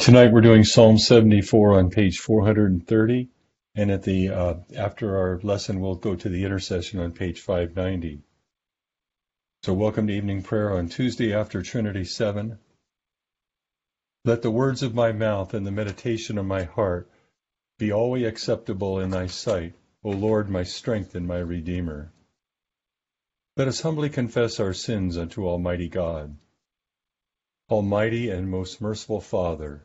Tonight we're doing Psalm 74 on page 430, and at the uh, after our lesson we'll go to the intercession on page 590. So welcome to evening prayer on Tuesday after Trinity 7. Let the words of my mouth and the meditation of my heart be always acceptable in thy sight, O Lord, my strength and my redeemer. Let us humbly confess our sins unto Almighty God. Almighty and most merciful Father,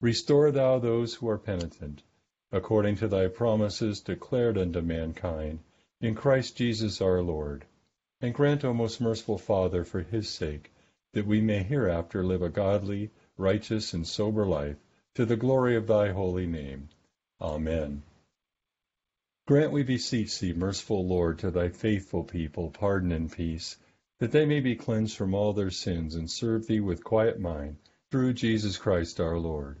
Restore thou those who are penitent, according to thy promises declared unto mankind, in Christ Jesus our Lord. And grant, O most merciful Father, for his sake, that we may hereafter live a godly, righteous, and sober life, to the glory of thy holy name. Amen. Grant, we beseech thee, merciful Lord, to thy faithful people pardon and peace, that they may be cleansed from all their sins and serve thee with quiet mind, through Jesus Christ our Lord.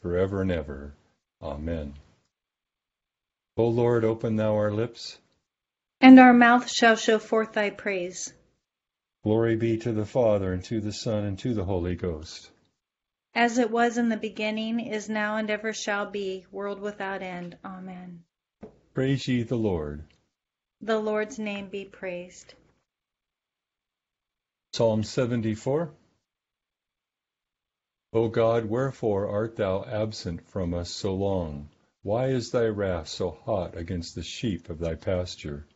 forever and ever. Amen. O Lord, open thou our lips, and our mouth shall show forth thy praise. Glory be to the Father, and to the Son, and to the Holy Ghost. As it was in the beginning, is now, and ever shall be, world without end. Amen. Praise ye the Lord. The Lord's name be praised. Psalm 74. O God, wherefore art thou absent from us so long? Why is thy wrath so hot against the sheep of thy pasture?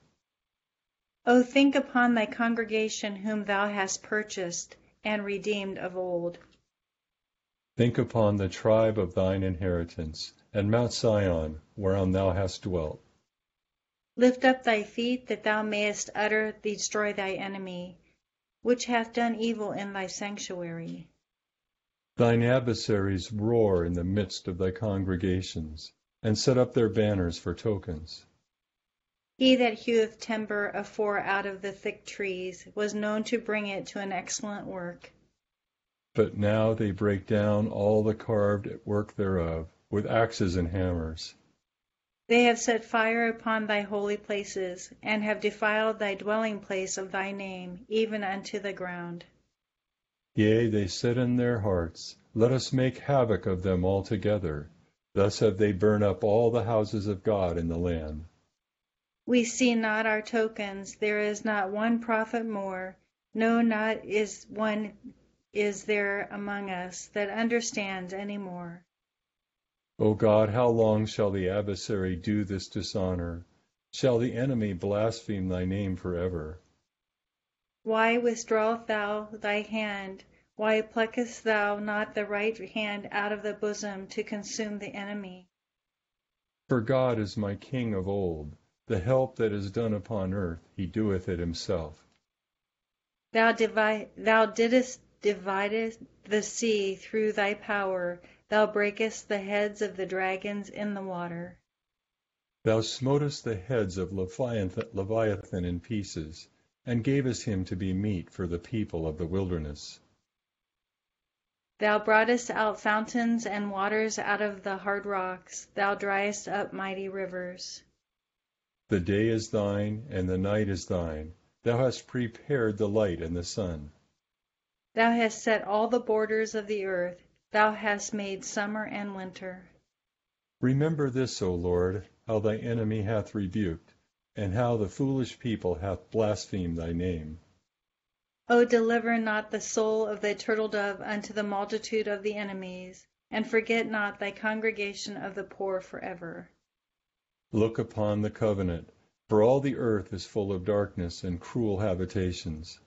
O think upon thy congregation whom thou hast purchased and redeemed of old. Think upon the tribe of thine inheritance, and Mount Sion, whereon thou hast dwelt. Lift up thy feet, that thou mayest utter destroy thy enemy, which hath done evil in thy sanctuary. Thine adversaries roar in the midst of thy congregations, and set up their banners for tokens. He that heweth timber afore out of the thick trees was known to bring it to an excellent work. But now they break down all the carved work thereof with axes and hammers. They have set fire upon thy holy places, and have defiled thy dwelling place of thy name, even unto the ground. Yea, they said in their hearts, Let us make havoc of them altogether. Thus have they burned up all the houses of God in the land. We see not our tokens, there is not one prophet more, no, not is one is there among us that understands any more. O God, how long shall the adversary do this dishonor? Shall the enemy blaspheme thy name forever? Why withdrawest thou thy hand? Why pluckest thou not the right hand out of the bosom to consume the enemy? For God is my King of old. The help that is done upon earth, he doeth it himself. Thou, divide, thou didst divide the sea through thy power. Thou breakest the heads of the dragons in the water. Thou smotest the heads of Leviathan in pieces and gavest him to be meat for the people of the wilderness. Thou broughtest out fountains and waters out of the hard rocks, thou driest up mighty rivers. The day is thine, and the night is thine. Thou hast prepared the light and the sun. Thou hast set all the borders of the earth. Thou hast made summer and winter. Remember this, O Lord, how thy enemy hath rebuked, and how the foolish people hath blasphemed thy name. O deliver not the soul of the turtle dove unto the multitude of the enemies. and forget not thy congregation of the poor forever. Look upon the covenant, for all the earth is full of darkness and cruel habitations.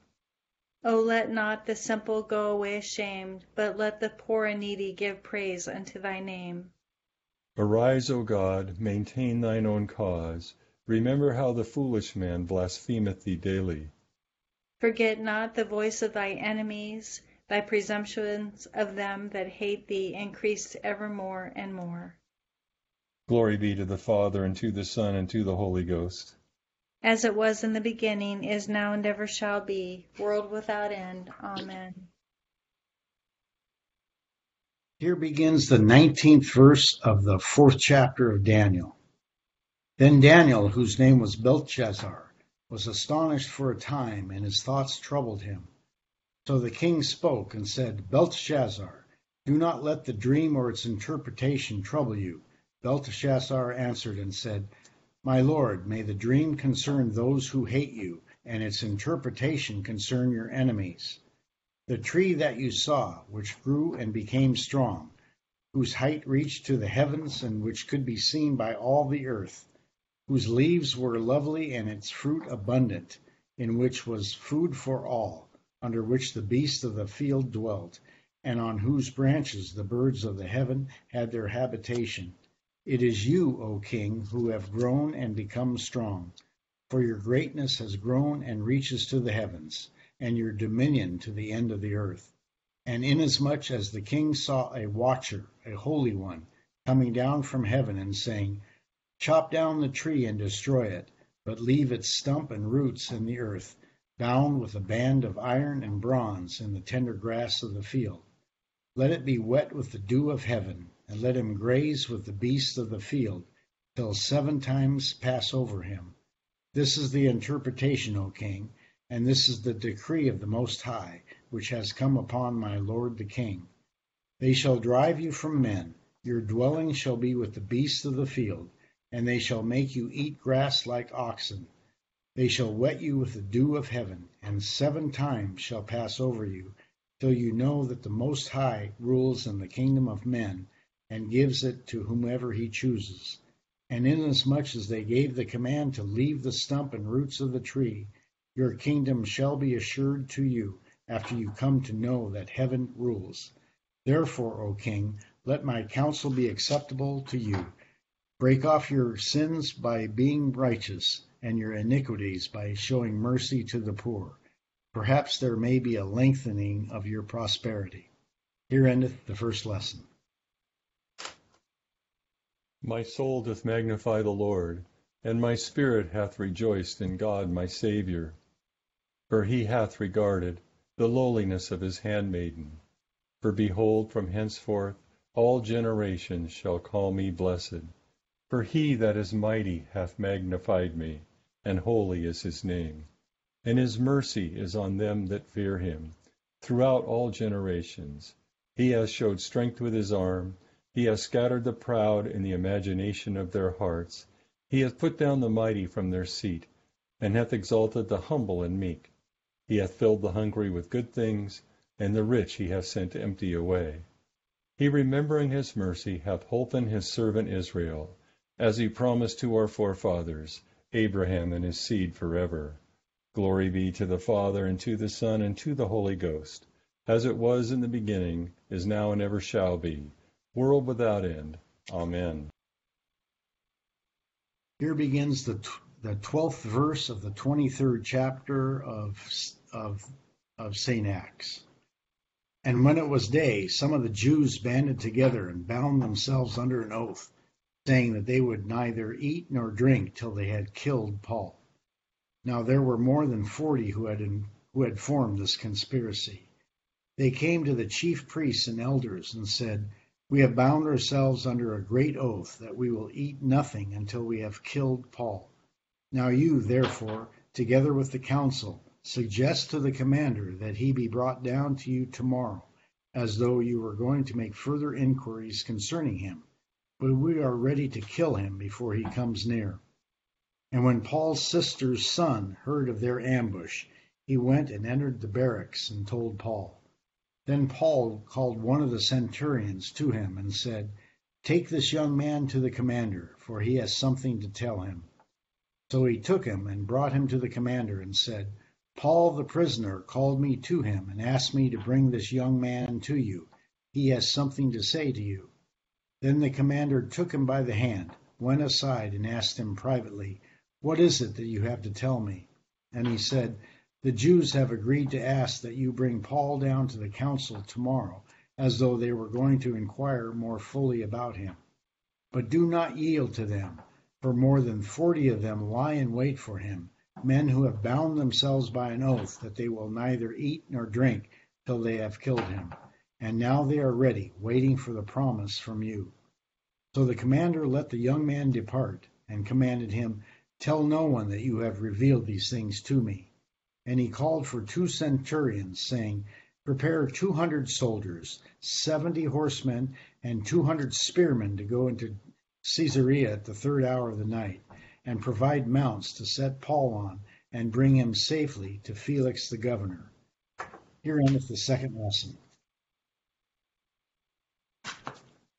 O let not the simple go away ashamed, but let the poor and needy give praise unto thy name. Arise, O God, maintain thine own cause. Remember how the foolish man blasphemeth thee daily. Forget not the voice of thy enemies, thy presumptions of them that hate thee increase evermore and more. Glory be to the Father, and to the Son, and to the Holy Ghost. As it was in the beginning, is now, and ever shall be, world without end. Amen. Here begins the 19th verse of the fourth chapter of Daniel. Then Daniel, whose name was Belteshazzar, was astonished for a time, and his thoughts troubled him. So the king spoke and said, Belteshazzar, do not let the dream or its interpretation trouble you. Belteshazzar answered and said, My lord, may the dream concern those who hate you, and its interpretation concern your enemies. The tree that you saw, which grew and became strong, whose height reached to the heavens, and which could be seen by all the earth, whose leaves were lovely and its fruit abundant, in which was food for all, under which the beasts of the field dwelt, and on whose branches the birds of the heaven had their habitation. It is you, O king, who have grown and become strong, for your greatness has grown and reaches to the heavens, and your dominion to the end of the earth. And inasmuch as the king saw a watcher, a holy one, coming down from heaven and saying, Chop down the tree and destroy it, but leave its stump and roots in the earth, bound with a band of iron and bronze in the tender grass of the field. Let it be wet with the dew of heaven, and let him graze with the beasts of the field, till seven times pass over him. This is the interpretation, O king, and this is the decree of the Most High, which has come upon my lord the king. They shall drive you from men, your dwelling shall be with the beasts of the field and they shall make you eat grass like oxen. They shall wet you with the dew of heaven, and seven times shall pass over you, till you know that the Most High rules in the kingdom of men, and gives it to whomever he chooses. And inasmuch as they gave the command to leave the stump and roots of the tree, your kingdom shall be assured to you after you come to know that heaven rules. Therefore, O king, let my counsel be acceptable to you Break off your sins by being righteous, and your iniquities by showing mercy to the poor. Perhaps there may be a lengthening of your prosperity. Here endeth the first lesson. My soul doth magnify the Lord, and my spirit hath rejoiced in God my Saviour. For he hath regarded the lowliness of his handmaiden. For behold, from henceforth all generations shall call me blessed. For he that is mighty hath magnified me, and holy is his name. And his mercy is on them that fear him, throughout all generations. He has showed strength with his arm. He has scattered the proud in the imagination of their hearts. He hath put down the mighty from their seat, and hath exalted the humble and meek. He hath filled the hungry with good things, and the rich he hath sent empty away. He remembering his mercy hath holpen his servant Israel as he promised to our forefathers, Abraham and his seed forever. Glory be to the Father, and to the Son, and to the Holy Ghost, as it was in the beginning, is now, and ever shall be, world without end. Amen. Here begins the, the 12th verse of the 23rd chapter of, of, of St. Acts. And when it was day, some of the Jews banded together and bound themselves under an oath saying that they would neither eat nor drink till they had killed Paul. Now there were more than forty who had, in, who had formed this conspiracy. They came to the chief priests and elders and said, We have bound ourselves under a great oath that we will eat nothing until we have killed Paul. Now you, therefore, together with the council, suggest to the commander that he be brought down to you tomorrow, as though you were going to make further inquiries concerning him but we are ready to kill him before he comes near. And when Paul's sister's son heard of their ambush, he went and entered the barracks and told Paul. Then Paul called one of the centurions to him and said, Take this young man to the commander, for he has something to tell him. So he took him and brought him to the commander and said, Paul the prisoner called me to him and asked me to bring this young man to you. He has something to say to you. Then the commander took him by the hand, went aside, and asked him privately, What is it that you have to tell me? And he said, the Jews have agreed to ask that you bring Paul down to the council tomorrow, as though they were going to inquire more fully about him. But do not yield to them, for more than forty of them lie in wait for him, men who have bound themselves by an oath that they will neither eat nor drink till they have killed him. And now they are ready, waiting for the promise from you. So the commander let the young man depart, and commanded him, Tell no one that you have revealed these things to me. And he called for two centurions, saying, Prepare two hundred soldiers, seventy horsemen, and two hundred spearmen to go into Caesarea at the third hour of the night, and provide mounts to set Paul on, and bring him safely to Felix the governor. Here endeth the second lesson.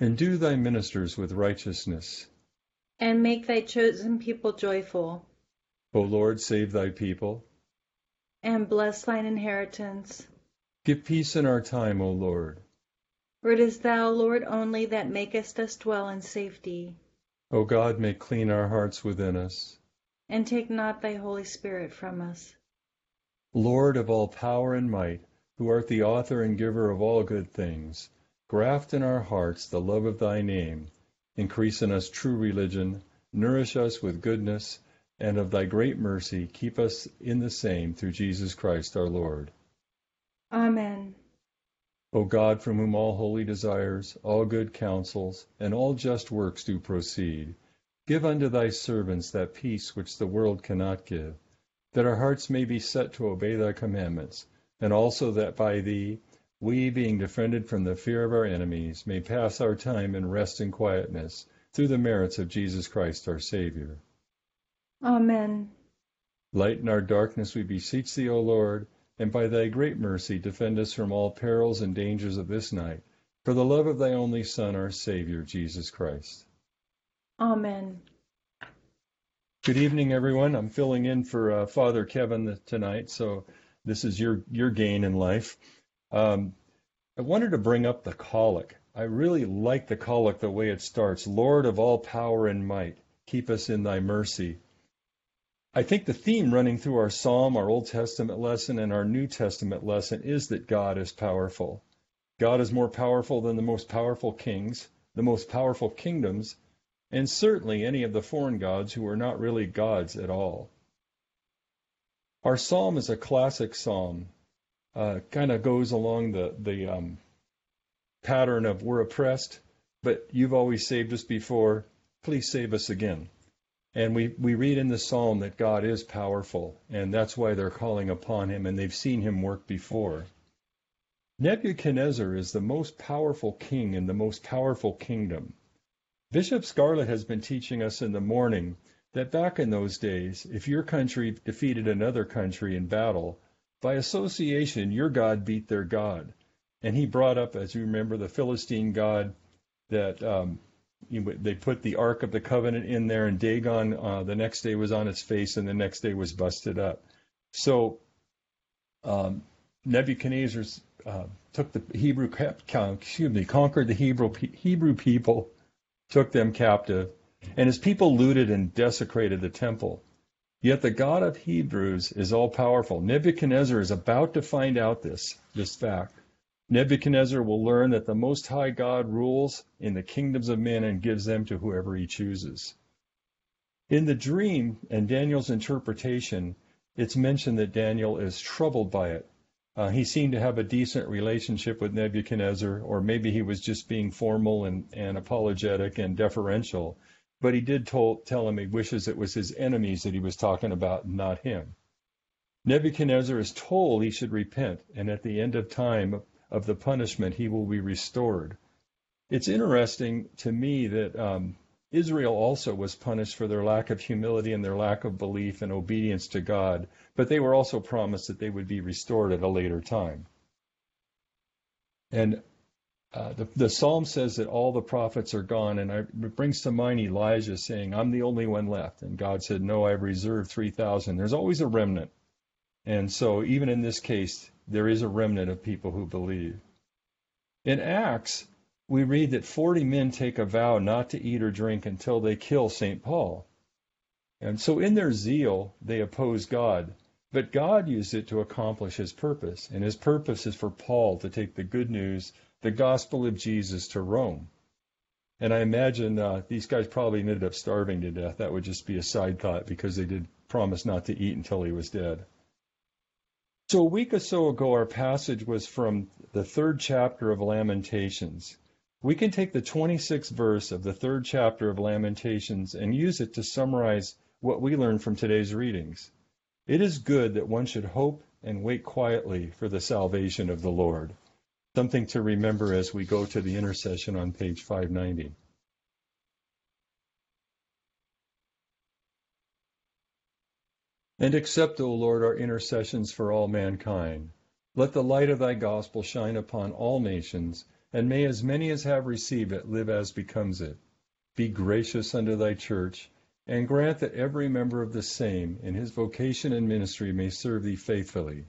Endue thy ministers with righteousness. And make thy chosen people joyful. O Lord, save thy people and bless thine inheritance. Give peace in our time, O Lord. For it is thou, Lord, only that makest us dwell in safety. O God, make clean our hearts within us. And take not thy Holy Spirit from us. Lord of all power and might, who art the author and giver of all good things, graft in our hearts the love of thy name, increase in us true religion, nourish us with goodness, and of thy great mercy keep us in the same through Jesus Christ our Lord. Amen. O God, from whom all holy desires, all good counsels, and all just works do proceed, give unto thy servants that peace which the world cannot give, that our hearts may be set to obey thy commandments, and also that by thee, we, being defended from the fear of our enemies, may pass our time in rest and quietness, through the merits of Jesus Christ our Savior. Amen. Lighten our darkness, we beseech thee, O Lord, and by thy great mercy defend us from all perils and dangers of this night, for the love of thy only Son, our Savior, Jesus Christ. Amen. Good evening, everyone. I'm filling in for uh, Father Kevin tonight, so this is your your gain in life. Um, I wanted to bring up the collect. I really like the collect the way it starts. Lord of all power and might, keep us in thy mercy. I think the theme running through our Psalm, our Old Testament lesson, and our New Testament lesson is that God is powerful. God is more powerful than the most powerful kings, the most powerful kingdoms, and certainly any of the foreign gods who are not really gods at all. Our psalm is a classic psalm. Uh, kind of goes along the the um, pattern of we're oppressed, but you've always saved us before. Please save us again. And we, we read in the psalm that God is powerful, and that's why they're calling upon him, and they've seen him work before. Nebuchadnezzar is the most powerful king in the most powerful kingdom. Bishop Scarlett has been teaching us in the morning that back in those days, if your country defeated another country in battle, by association, your God beat their God. And he brought up, as you remember, the Philistine God that um, they put the Ark of the Covenant in there, and Dagon uh, the next day was on its face, and the next day was busted up. So um, Nebuchadnezzar uh, took the Hebrew, excuse me, conquered the Hebrew Hebrew people, took them captive, and his people looted and desecrated the temple. Yet the God of Hebrews is all powerful. Nebuchadnezzar is about to find out this, this fact. Nebuchadnezzar will learn that the Most High God rules in the kingdoms of men and gives them to whoever he chooses. In the dream and Daniel's interpretation, it's mentioned that Daniel is troubled by it. Uh, he seemed to have a decent relationship with Nebuchadnezzar, or maybe he was just being formal and, and apologetic and deferential. But he did told, tell him he wishes it was his enemies that he was talking about, not him. Nebuchadnezzar is told he should repent, and at the end of time, of the punishment, he will be restored. It's interesting to me that um, Israel also was punished for their lack of humility and their lack of belief and obedience to God, but they were also promised that they would be restored at a later time. And uh, the, the psalm says that all the prophets are gone, and I, it brings to mind Elijah saying, I'm the only one left. And God said, No, I've reserved 3,000. There's always a remnant. And so, even in this case, there is a remnant of people who believe. In Acts, we read that 40 men take a vow not to eat or drink until they kill St. Paul. And so, in their zeal, they oppose God. But God used it to accomplish his purpose. And his purpose is for Paul to take the good news, the gospel of Jesus, to Rome. And I imagine uh, these guys probably ended up starving to death. That would just be a side thought because they did promise not to eat until he was dead. So, a week or so ago, our passage was from the third chapter of Lamentations. We can take the 26th verse of the third chapter of Lamentations and use it to summarize what we learned from today's readings. It is good that one should hope and wait quietly for the salvation of the Lord. Something to remember as we go to the intercession on page 590. And accept, O Lord, our intercessions for all mankind. Let the light of thy gospel shine upon all nations, and may as many as have received it live as becomes it. Be gracious unto thy church, and grant that every member of the same, in his vocation and ministry, may serve thee faithfully.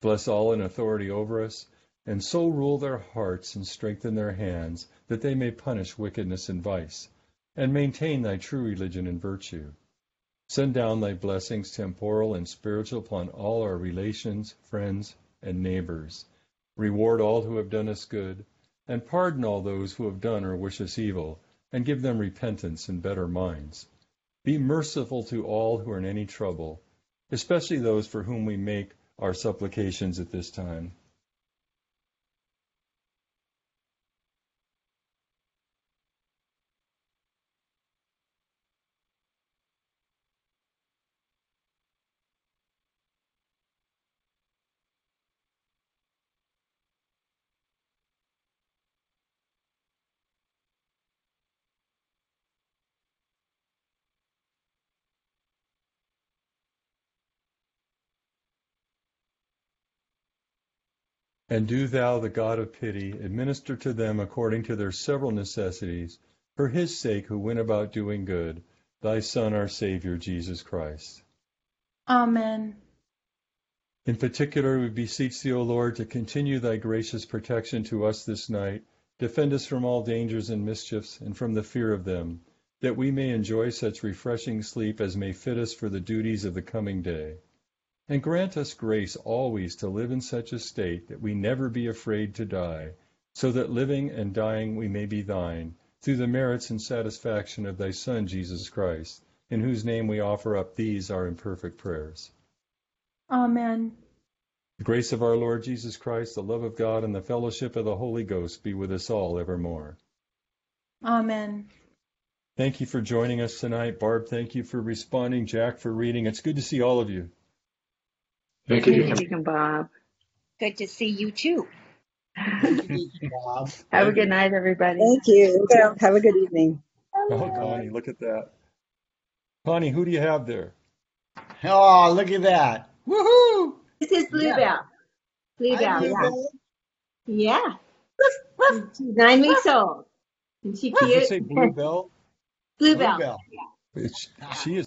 Bless all in authority over us, and so rule their hearts and strengthen their hands, that they may punish wickedness and vice, and maintain thy true religion and virtue. Send down thy blessings, temporal and spiritual, upon all our relations, friends, and neighbors. Reward all who have done us good, and pardon all those who have done or wish us evil, and give them repentance and better minds. Be merciful to all who are in any trouble, especially those for whom we make our supplications at this time. And do thou, the God of pity, administer to them according to their several necessities, for his sake who went about doing good, thy Son, our Savior, Jesus Christ. Amen. In particular, we beseech thee, O Lord, to continue thy gracious protection to us this night, defend us from all dangers and mischiefs, and from the fear of them, that we may enjoy such refreshing sleep as may fit us for the duties of the coming day. And grant us grace always to live in such a state that we never be afraid to die, so that living and dying we may be thine, through the merits and satisfaction of thy Son, Jesus Christ, in whose name we offer up these our imperfect prayers. Amen. The grace of our Lord Jesus Christ, the love of God, and the fellowship of the Holy Ghost be with us all evermore. Amen. Thank you for joining us tonight. Barb, thank you for responding. Jack, for reading. It's good to see all of you. Thank you, Deacon Bob. Good to see you too. Take it easy, Bob. Have a good night, everybody. Thank you. Have a good evening. Oh, Connie, look at that. Connie, who do you have there? Oh, look at that. Woohoo! This is Bluebell. Hi, Bluebell, yeah. Bluebell. Yeah. She's nine weeks old. Isn't she Did you cute? say Bluebell? Bluebell. Bluebell. It's, she is